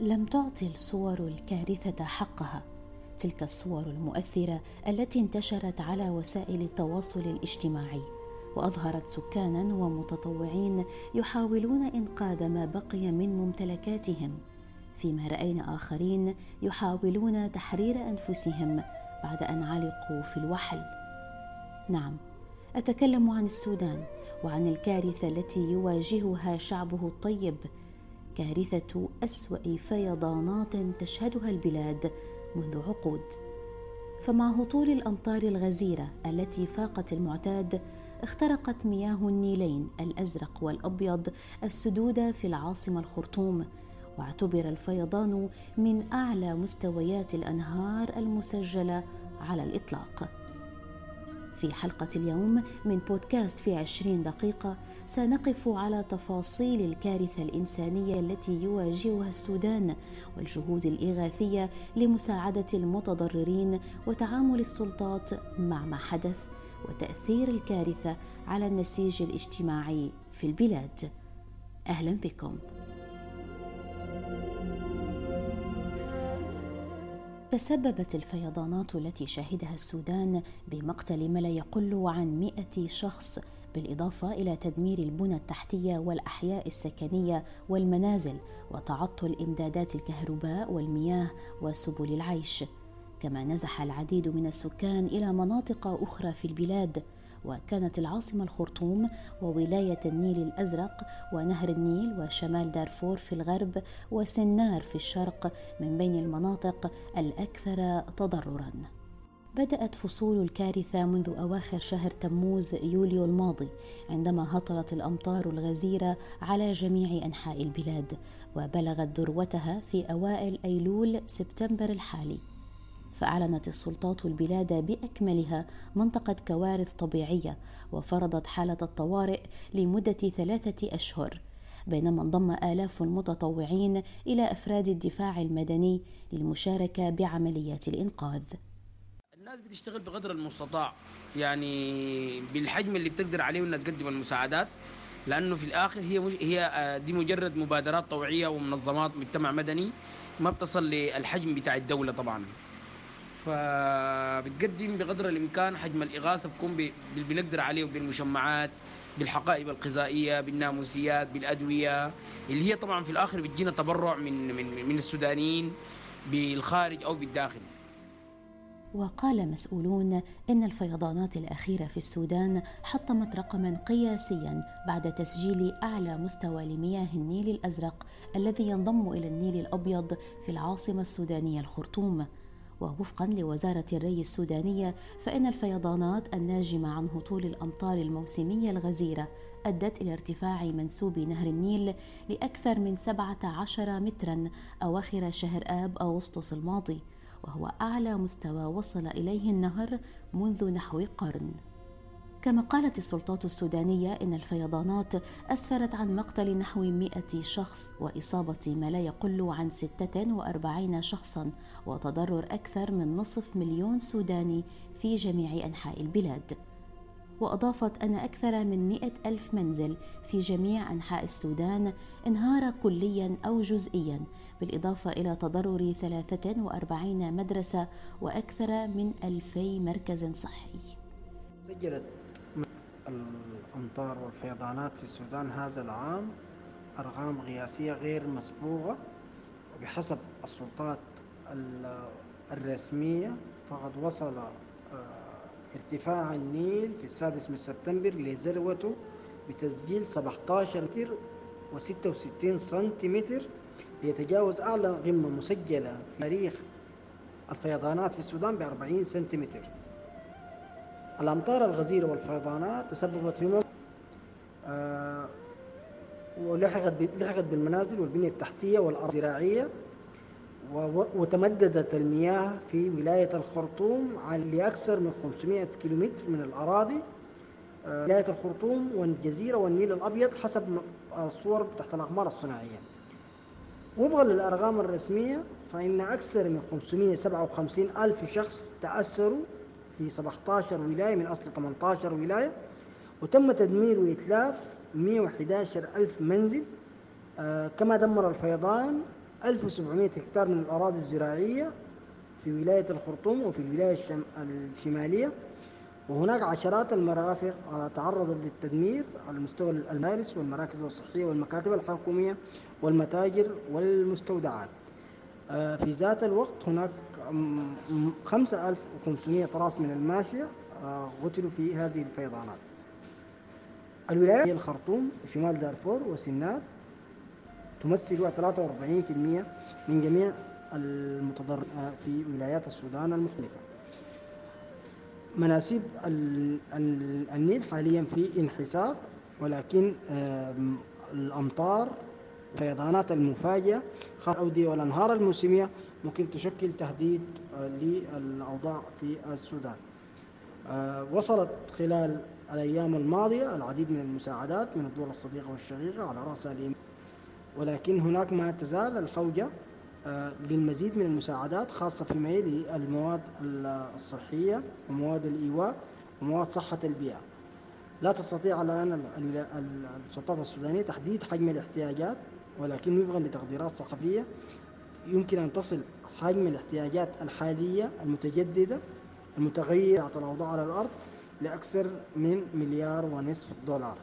لم تعطي الصور الكارثة حقها. تلك الصور المؤثرة التي انتشرت على وسائل التواصل الاجتماعي. وأظهرت سكانا ومتطوعين يحاولون إنقاذ ما بقي من ممتلكاتهم. فيما رأينا آخرين يحاولون تحرير أنفسهم بعد أن علقوا في الوحل. نعم أتكلم عن السودان وعن الكارثة التي يواجهها شعبه الطيب كارثة أسوأ فيضانات تشهدها البلاد منذ عقود. فمع هطول الأمطار الغزيرة التي فاقت المعتاد اخترقت مياه النيلين الأزرق والأبيض السدود في العاصمة الخرطوم واعتبر الفيضان من أعلى مستويات الأنهار المسجلة على الإطلاق. في حلقة اليوم من بودكاست في عشرين دقيقة سنقف على تفاصيل الكارثة الإنسانية التي يواجهها السودان والجهود الإغاثية لمساعدة المتضررين وتعامل السلطات مع ما حدث وتأثير الكارثة على النسيج الاجتماعي في البلاد. أهلا بكم. تسببت الفيضانات التي شهدها السودان بمقتل ما لا يقل عن مئة شخص بالإضافة إلى تدمير البنى التحتية والأحياء السكنية والمنازل وتعطل إمدادات الكهرباء والمياه وسبل العيش. كما نزح العديد من السكان إلى مناطق أخرى في البلاد. وكانت العاصمة الخرطوم وولاية النيل الأزرق ونهر النيل وشمال دارفور في الغرب وسنار في الشرق من بين المناطق الأكثر تضرراً. بدأت فصول الكارثة منذ أواخر شهر تموز يوليو الماضي عندما هطلت الأمطار الغزيرة على جميع أنحاء البلاد وبلغت ذروتها في أوائل أيلول سبتمبر الحالي فأعلنت السلطات البلاد بأكملها منطقة كوارث طبيعية وفرضت حالة الطوارئ لمدة ثلاثة أشهر بينما انضم آلاف المتطوعين إلى أفراد الدفاع المدني للمشاركة بعمليات الإنقاذ. الناس بتشتغل بقدر المستطاع يعني بالحجم اللي بتقدر عليه انها تقدم المساعدات لأنه في الآخر هي مج... هي آه، دي مجرد مبادرات طوعية ومنظمات مجتمع مدني ما بتصل للحجم بتاع الدولة طبعا. فبتقدم بقدر الإمكان حجم الإغاثة بكون بنقدر عليه بالمشمعات بالحقائب الغذائية بالناموسيات بالأدوية اللي هي طبعا في الآخر بتجينا تبرع من من من السودانيين بالخارج أو بالداخل. وقال مسؤولون إن الفيضانات الأخيرة في السودان حطمت رقما قياسيا بعد تسجيل أعلى مستوى لمياه النيل الأزرق الذي ينضم إلى النيل الأبيض في العاصمة السودانية الخرطوم. ووفقا لوزارة الري السودانية فإن الفيضانات الناجمة عن هطول الأمطار الموسمية الغزيرة أدت إلى ارتفاع منسوب نهر النيل لأكثر من 17 مترا أواخر شهر آب أغسطس الماضي وهو أعلى مستوى وصل إليه النهر منذ نحو قرن. كما قالت السلطات السودانية إن الفيضانات أسفرت عن مقتل نحو 100 شخص وإصابة ما لا يقل عن 46 شخصا وتضرر أكثر من نصف مليون سوداني في جميع أنحاء البلاد. وأضافت أن أكثر من مئة ألف منزل في جميع أنحاء السودان انهار كليا أو جزئيا بالإضافة إلى تضرر 43 مدرسة وأكثر من ألفي مركز صحي. سجلت الأمطار والفيضانات في السودان هذا العام أرقام قياسية غير مسبوقة. وبحسب السلطات الرسمية فقد وصل آه، ارتفاع النيل في السادس من سبتمبر لذروته بتسجيل 17 متر و66 سنتيمتر. ليتجاوز أعلى قمة مسجلة في تاريخ الفيضانات في السودان ب 40 سنتيمتر. الأمطار الغزيرة والفيضانات تسببت في آه ولحقت لحقت بالمنازل والبنية التحتية والأرض الزراعية وتمددت المياه في ولاية الخرطوم لأكثر من 500 كيلومتر من الأراضي آه ولاية الخرطوم والجزيرة والنيل الأبيض حسب الصور تحت الأقمار الصناعية. وفقا للأرقام الرسمية فإن أكثر من 557 ألف شخص تأثروا في 17 ولاية من أصل 18 ولاية وتم تدمير وإتلاف 111 ألف منزل آه كما دمر الفيضان 1700 هكتار من الأراضي الزراعية في ولاية الخرطوم وفي الولاية الشم... الشمالية. وهناك عشرات المرافق تعرضت للتدمير على مستوى المدارس والمراكز الصحية والمكاتب الحكومية والمتاجر والمستودعات. آه، في ذات الوقت هناك 5500 راس من الماشية آه، قتلوا في هذه الفيضانات. الولايات هي الخرطوم وشمال دارفور وسنار تمثل 43% من جميع المتضرر آه، في ولايات السودان المختلفة. مناسيب النيل حاليا في انحسار ولكن الأمطار الفيضانات المفاجئة الأودية والأنهار الموسمية ممكن تشكل تهديد للأوضاع في السودان. آه، وصلت خلال الأيام الماضية العديد من المساعدات من الدول الصديقة والشقيقة على رأسها اليمن ولكن هناك ما تزال الحوجة آه، للمزيد من المساعدات خاصة فيما يلي المواد الصحية ومواد الإيواء ومواد صحة البيئة. لا تستطيع الآن السلطات السودانية تحديد حجم الاحتياجات ولكن وفقا لتقديرات صحفية يمكن أن تصل حجم الاحتياجات الحالية المتجددة المتغيرة الأوضاع على الأرض لأكثر من مليار ونصف دولار.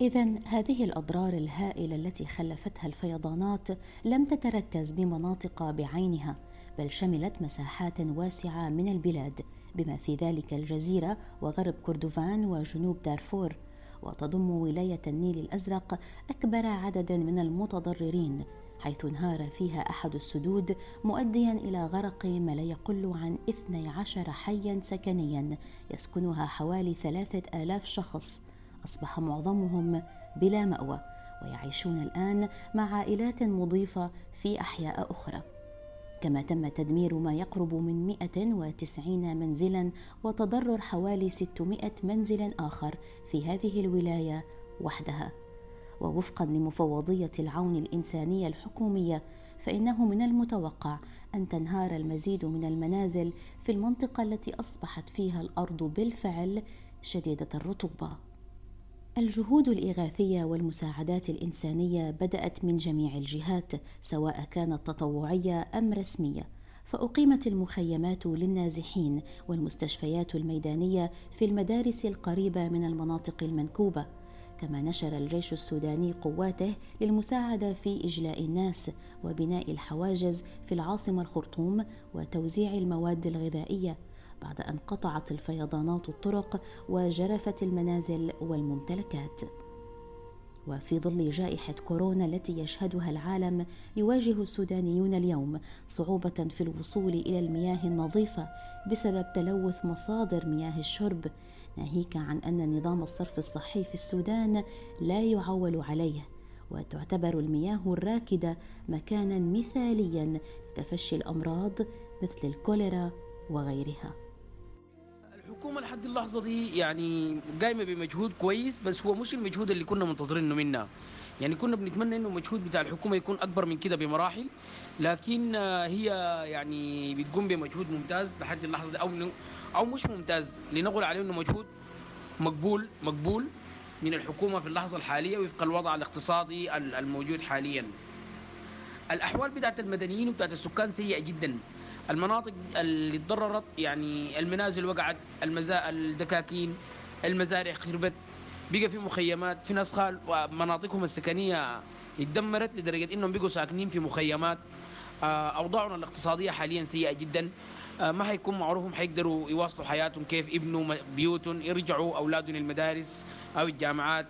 إذا هذه الأضرار الهائلة التي خلفتها الفيضانات لم تتركز بمناطق بعينها بل شملت مساحات واسعة من البلاد بما في ذلك الجزيرة وغرب كردفان وجنوب دارفور. وتضم ولاية النيل الأزرق أكبر عدد من المتضررين. حيث انهار فيها أحد السدود مؤديا إلى غرق ما لا يقل عن 12 حيا سكنيا يسكنها حوالي ثلاثة آلاف شخص. أصبح معظمهم بلا مأوى ويعيشون الآن مع عائلات مضيفة في أحياء أخرى. كما تم تدمير ما يقرب من 190 منزلا وتضرر حوالي 600 منزل آخر في هذه الولاية وحدها. ووفقا لمفوضية العون الإنسانية الحكومية فإنه من المتوقع أن تنهار المزيد من المنازل في المنطقة التي أصبحت فيها الأرض بالفعل شديدة الرطوبة. الجهود الإغاثية والمساعدات الإنسانية بدأت من جميع الجهات سواء كانت تطوعية أم رسمية. فأقيمت المخيمات للنازحين والمستشفيات الميدانية في المدارس القريبة من المناطق المنكوبة. كما نشر الجيش السوداني قواته للمساعدة في إجلاء الناس وبناء الحواجز في العاصمة الخرطوم وتوزيع المواد الغذائية بعد أن قطعت الفيضانات الطرق وجرفت المنازل والممتلكات. وفي ظل جائحة كورونا التي يشهدها العالم يواجه السودانيون اليوم صعوبة في الوصول إلى المياه النظيفة بسبب تلوث مصادر مياه الشرب ناهيك عن أن نظام الصرف الصحي في السودان لا يعول عليه وتعتبر المياه الراكدة مكانا مثاليا لتفشي الأمراض مثل الكوليرا وغيرها. الحكومة لحد اللحظة دي يعني قايمة بمجهود كويس بس هو مش المجهود اللي كنا منتظرينه منها يعني كنا بنتمنى إنه المجهود بتاع الحكومة يكون أكبر من كده بمراحل لكن هي يعني بتقوم بمجهود ممتاز لحد اللحظة دي أو أو مش ممتاز لنقول عليه إنه مجهود مقبول مقبول من الحكومة في اللحظة الحالية وفق الوضع الاقتصادي الموجود حاليا. الأحوال بتاعت المدنيين وبتاعت السكان سيئة جدا. المناطق اللي تضررت يعني المنازل وقعت المزا... الدكاكين المزارع خربت بقى في مخيمات في ناس خال مناطقهم السكنية اتدمرت لدرجة إنهم بقوا ساكنين في مخيمات. آه، أوضاعنا الاقتصادية حاليا سيئة جدا. ما حيكون معروفهم حيقدروا يواصلوا حياتهم كيف يبنوا بيوتهم يرجعوا أولادهم للمدارس أو الجامعات.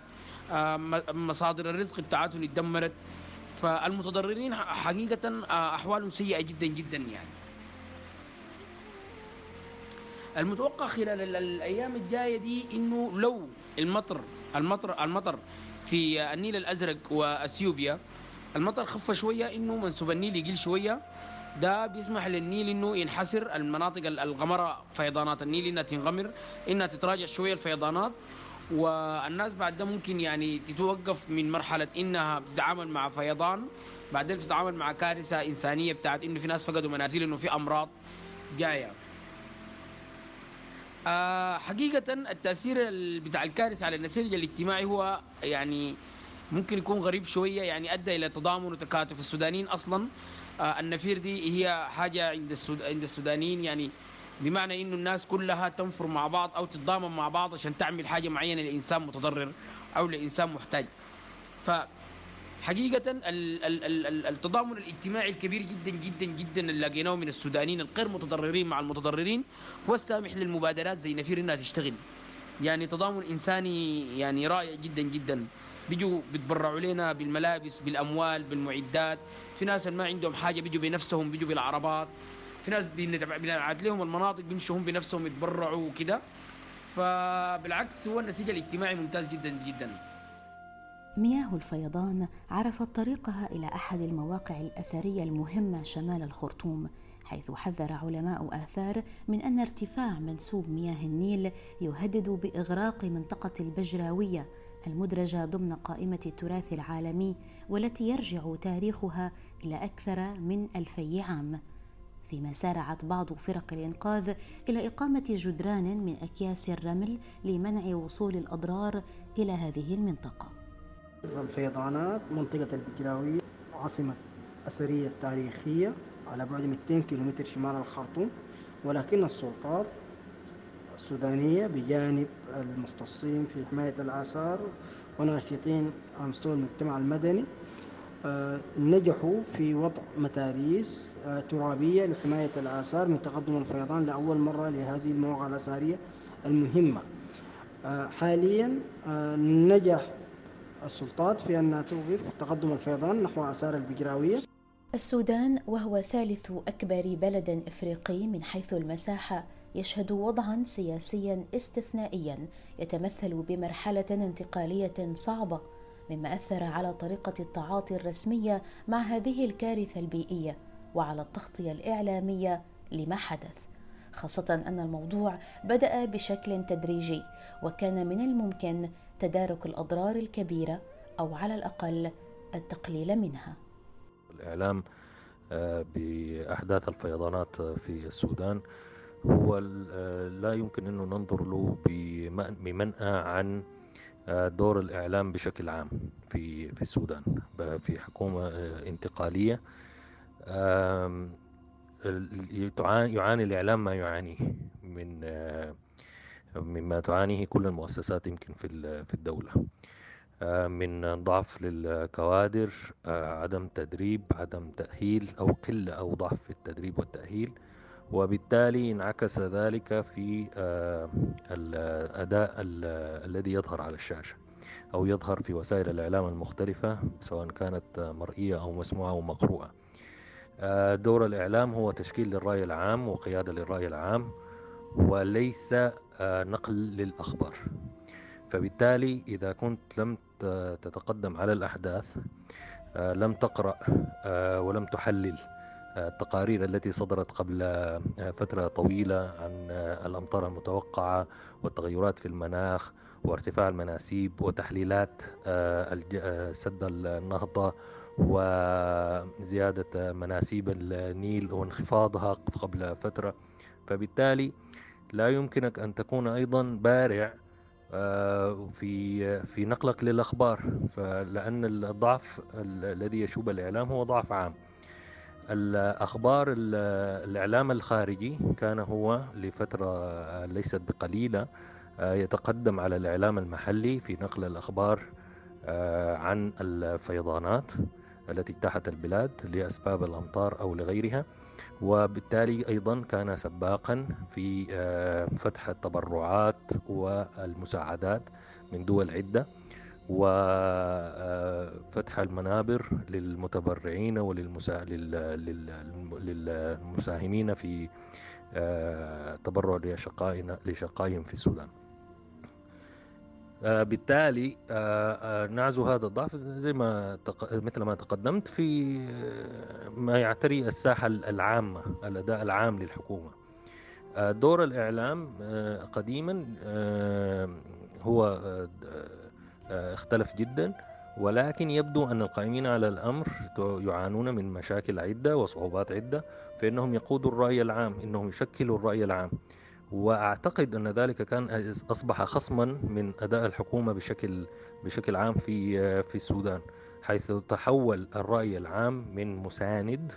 آه، مصادر الرزق بتاعتهم اتدمرت. فالمتضررين حقيقة أحوالهم سيئة جدا جدا يعني. المتوقع خلال الأيام الجاية دي إنه لو المطر المطر المطر في النيل الأزرق وأثيوبيا المطر خف شوية إنه منسوب النيل يقل شوية. ده بيسمح للنيل إنه ينحسر المناطق الغمرة فيضانات النيل إنها تنغمر إنها تتراجع شوية الفيضانات. والناس بعد ده ممكن يعني تتوقف من مرحلة إنها تتعامل مع فيضان بعدين تتعامل مع كارثة إنسانية بتاعت إنه في ناس فقدوا منازل إنه في أمراض جاية. آه، حقيقة التأثير بتاع الكارثة على النسيج الاجتماعي هو يعني ممكن يكون غريب شوية يعني أدى إلى تضامن وتكاتف. السودانيين أصلا آه، النفير دي هي حاجة عند عند السودانيين يعني بمعنى إنه الناس كلها تنفر مع بعض أو تتضامن مع بعض عشان تعمل حاجة معينة لإنسان متضرر أو لإنسان محتاج. ف حقيقة التضامن الاجتماعي الكبير جدا جدا جدا اللي لقيناه من السودانيين الغير متضررين مع المتضررين هو السامح للمبادرات زي نفير إنها تشتغل. يعني تضامن إنساني يعني رائع جدا جدا. بيجوا بيتبرعوا لنا بالملابس بالأموال بالمعدات. في ناس ما عندهم حاجة بيجوا بنفسهم بيجوا بالعربات. في ناس بنبعت لهم المناطق بيمشوا هم بنفسهم يتبرعوا وكده. فبالعكس هو النسيج الاجتماعي ممتاز جدا جدا. مياه الفيضان عرفت طريقها إلى أحد المواقع الأثرية المهمة شمال الخرطوم حيث حذر علماء آثار من أن ارتفاع منسوب مياه النيل يهدد بإغراق منطقة البجراوية. المدرجة ضمن قائمة التراث العالمي والتي يرجع تاريخها إلى أكثر من ألفي عام. فيما سارعت بعض فرق الإنقاذ إلى إقامة جدران من أكياس الرمل لمنع وصول الأضرار إلى هذه المنطقة. الفيضانات منطقة البجراوية عاصمة أثرية تاريخية على بعد 200 كيلومتر شمال الخرطوم ولكن السلطات السودانية بجانب المختصين في حماية الآثار وناشطين على مستوى المجتمع المدني. آه، نجحوا في وضع متاريس آه، ترابية لحماية الآثار من تقدم الفيضان لأول مرة لهذه المواقع الأثرية المهمة. آه، حاليا نجح السلطات في أنها توقف تقدم الفيضان نحو آثار البجراوية. السودان وهو ثالث أكبر بلد إفريقي من حيث المساحة. يشهد وضعا سياسيا استثنائيا يتمثل بمرحلة انتقالية صعبة مما أثر على طريقة التعاطي الرسمية مع هذه الكارثة البيئية وعلى التغطية الإعلامية لما حدث. خاصة أن الموضوع بدأ بشكل تدريجي وكان من الممكن تدارك الأضرار الكبيرة أو على الأقل التقليل منها. الإعلام آه، بأحداث الفيضانات في السودان هو آه، لا يمكن أنه ننظر له بمنأى عن آه، دور الإعلام بشكل عام في في السودان في حكومة انتقالية. يعاني الإعلام ما يعانيه من مما تعانيه كل المؤسسات يمكن في في الدولة. آه، من ضعف للكوادر آه، عدم تدريب عدم تأهيل أو قلة أو ضعف في التدريب والتأهيل. وبالتالي انعكس ذلك في آه، الأداء الذي يظهر على الشاشة أو يظهر في وسائل الإعلام المختلفة سواء كانت مرئية أو مسموعة أو مقروءة. دور الإعلام هو تشكيل للرأي العام وقيادة للرأي العام وليس نقل للأخبار. فبالتالي إذا كنت لم تتقدم على الأحداث آه، لم تقرأ آه، ولم تحلل آه، التقارير التي صدرت قبل فترة طويلة عن الأمطار المتوقعة والتغيرات في المناخ وارتفاع المناسيب وتحليلات سد النهضة وزيادة مناسيب النيل وانخفاضها قبل فترة. فبالتالي لا يمكنك أن تكون أيضا بارع آه، في في نقلك للأخبار. فلأن الضعف الذي يشوب الإعلام هو ضعف عام. الأخبار الإعلام الخارجي كان هو لفترة ليست بقليلة آه، يتقدم على الإعلام المحلي في نقل الأخبار آه، عن الفيضانات التي اجتاحت البلاد لأسباب الأمطار أو لغيرها وبالتالي أيضا كان سباقا في آه، فتح التبرعات والمساعدات من دول عدة. وفتح المنابر للمتبرعين وللمساهمين في آه، تبرع لشقائهم في السودان. آه، بالتالي آه، آه، نعزو هذا الضعف زي ما مثل ما تقدمت في ما يعتري الساحة العامة الأداء العام للحكومة. دور الإعلام قديما هو اختلف جدا. ولكن يبدو أن القائمين على الأمر يعانون من مشاكل عدة وصعوبات عدة فإنهم يقودوا الرأي العام إنهم يشكلوا الرأي العام. وأعتقد أن ذلك كان أصبح خصما من أداء الحكومة بشكل بشكل عام في في السودان حيث تحول الرأي العام من مساند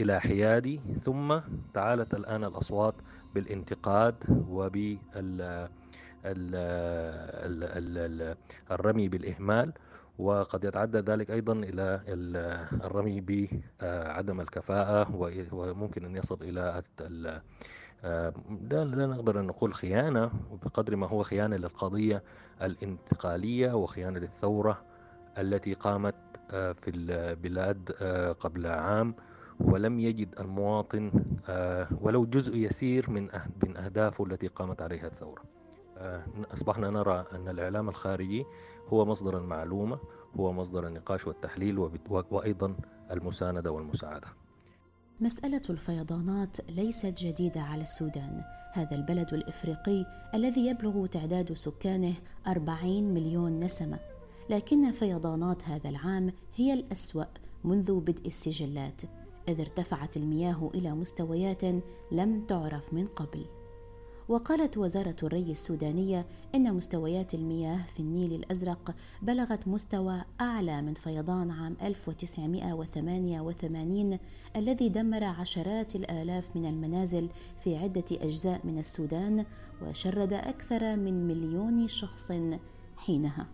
إلى حيادي ثم تعالت الآن الأصوات بالانتقاد وبال الرمي بالإهمال وقد يتعدى ذلك أيضا إلى الرمي بعدم الكفاءة وممكن أن يصل إلى لا, لا نقدر أن نقول خيانة بقدر ما هو خيانة للقضية الانتقالية وخيانة للثورة التي قامت آه، في البلاد آه، قبل عام. ولم يجد المواطن آه، ولو جزء يسير من أهدافه التي قامت عليها الثورة. أصبحنا نرى أن الإعلام الخارجي هو مصدر المعلومة هو مصدر النقاش والتحليل وأيضا المساندة والمساعدة. مسألة الفيضانات ليست جديدة على السودان. هذا البلد الإفريقي الذي يبلغ تعداد سكانه 40 مليون نسمة. لكن فيضانات هذا العام هي الأسوأ منذ بدء السجلات إذ ارتفعت المياه إلى مستويات لم تعرف من قبل. وقالت وزارة الري السودانية إن مستويات المياه في النيل الأزرق بلغت مستوى أعلى من فيضان عام 1988 الذي دمر عشرات الآلاف من المنازل في عدة أجزاء من السودان وشرد أكثر من مليون شخص حينها.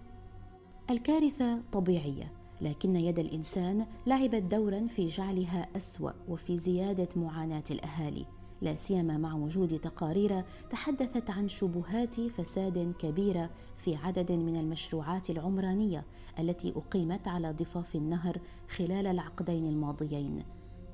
الكارثة طبيعية لكن يد الإنسان لعبت دورا في جعلها أسوأ وفي زيادة معاناة الأهالي لا سيما مع وجود تقارير تحدثت عن شبهات فساد كبيره في عدد من المشروعات العمرانية التي أقيمت على ضفاف النهر خلال العقدين الماضيين.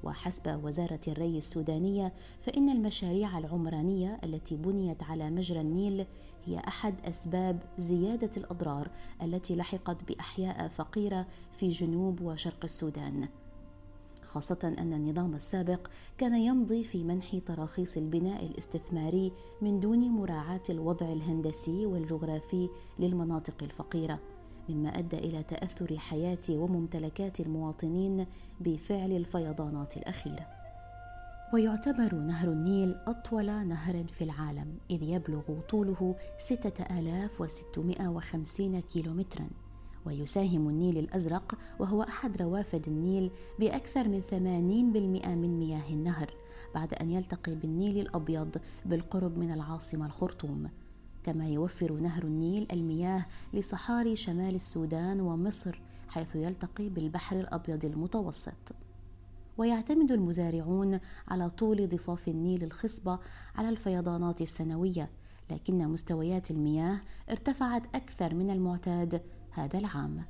وحسب وزارة الري السودانية فإن المشاريع العمرانية التي بنيت على مجرى النيل هي أحد أسباب زيادة الأضرار التي لحقت بأحياء فقيرة في جنوب وشرق السودان. خاصة أن النظام السابق كان يمضي في منح تراخيص البناء الاستثماري من دون مراعاة الوضع الهندسي والجغرافي للمناطق الفقيرة مما أدى إلى تأثر حياة وممتلكات المواطنين بفعل الفيضانات الأخيرة. ويعتبر نهر النيل أطول نهر في العالم إذ يبلغ طوله 6650 كيلومترا. ويساهم النيل الأزرق وهو أحد روافد النيل بأكثر من 80% من مياه النهر بعد أن يلتقي بالنيل الأبيض بالقرب من العاصمة الخرطوم. كما يوفر نهر النيل المياه لصحاري شمال السودان ومصر حيث يلتقي بالبحر الأبيض المتوسط. ويعتمد المزارعون على طول ضفاف النيل الخصبة على الفيضانات السنوية لكن مستويات المياه ارتفعت أكثر من المعتاد هذا العام.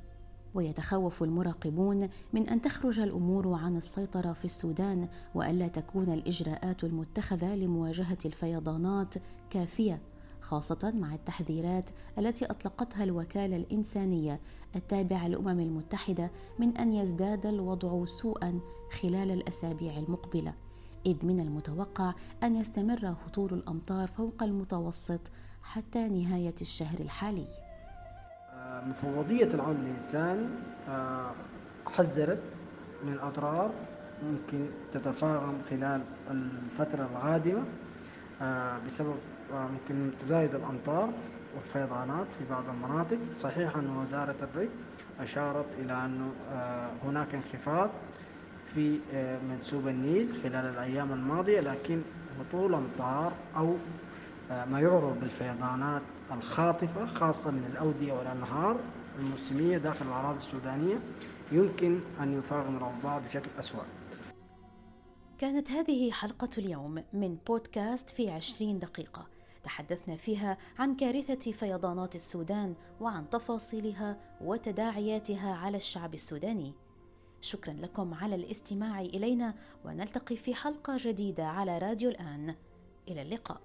ويتخوف المراقبون من أن تخرج الأمور عن السيطرة في السودان وألا تكون الإجراءات المتخذة لمواجهة الفيضانات كافية خاصة مع التحذيرات التي أطلقتها الوكالة الإنسانية التابعة للأمم المتحدة من أن يزداد الوضع سوءا خلال الأسابيع المقبلة. إذ من المتوقع أن يستمر هطول الأمطار فوق المتوسط حتى نهاية الشهر الحالي. مفوضية العون للإنسان آه، حذرت من أضرار ممكن تتفاقم خلال الفترة القادمة آه، بسبب آه، ممكن تزايد الأمطار والفيضانات في بعض المناطق. صحيح أن وزارة الري أشارت إلى أنه هناك انخفاض في منسوب النيل خلال الأيام الماضية لكن هطول أمطار أو ما يعرف بالفيضانات الخاطفة خاصة من الأودية والأنهار الموسمية داخل الأراضي السودانية يمكن أن يفاقم الأوضاع بشكل أسوأ. كانت هذه حلقة اليوم من بودكاست في عشرين دقيقة. تحدثنا فيها عن كارثة فيضانات السودان وعن تفاصيلها وتداعياتها على الشعب السوداني. شكرا لكم على الاستماع إلينا ونلتقي في حلقة جديدة على راديو الآن. إلى اللقاء.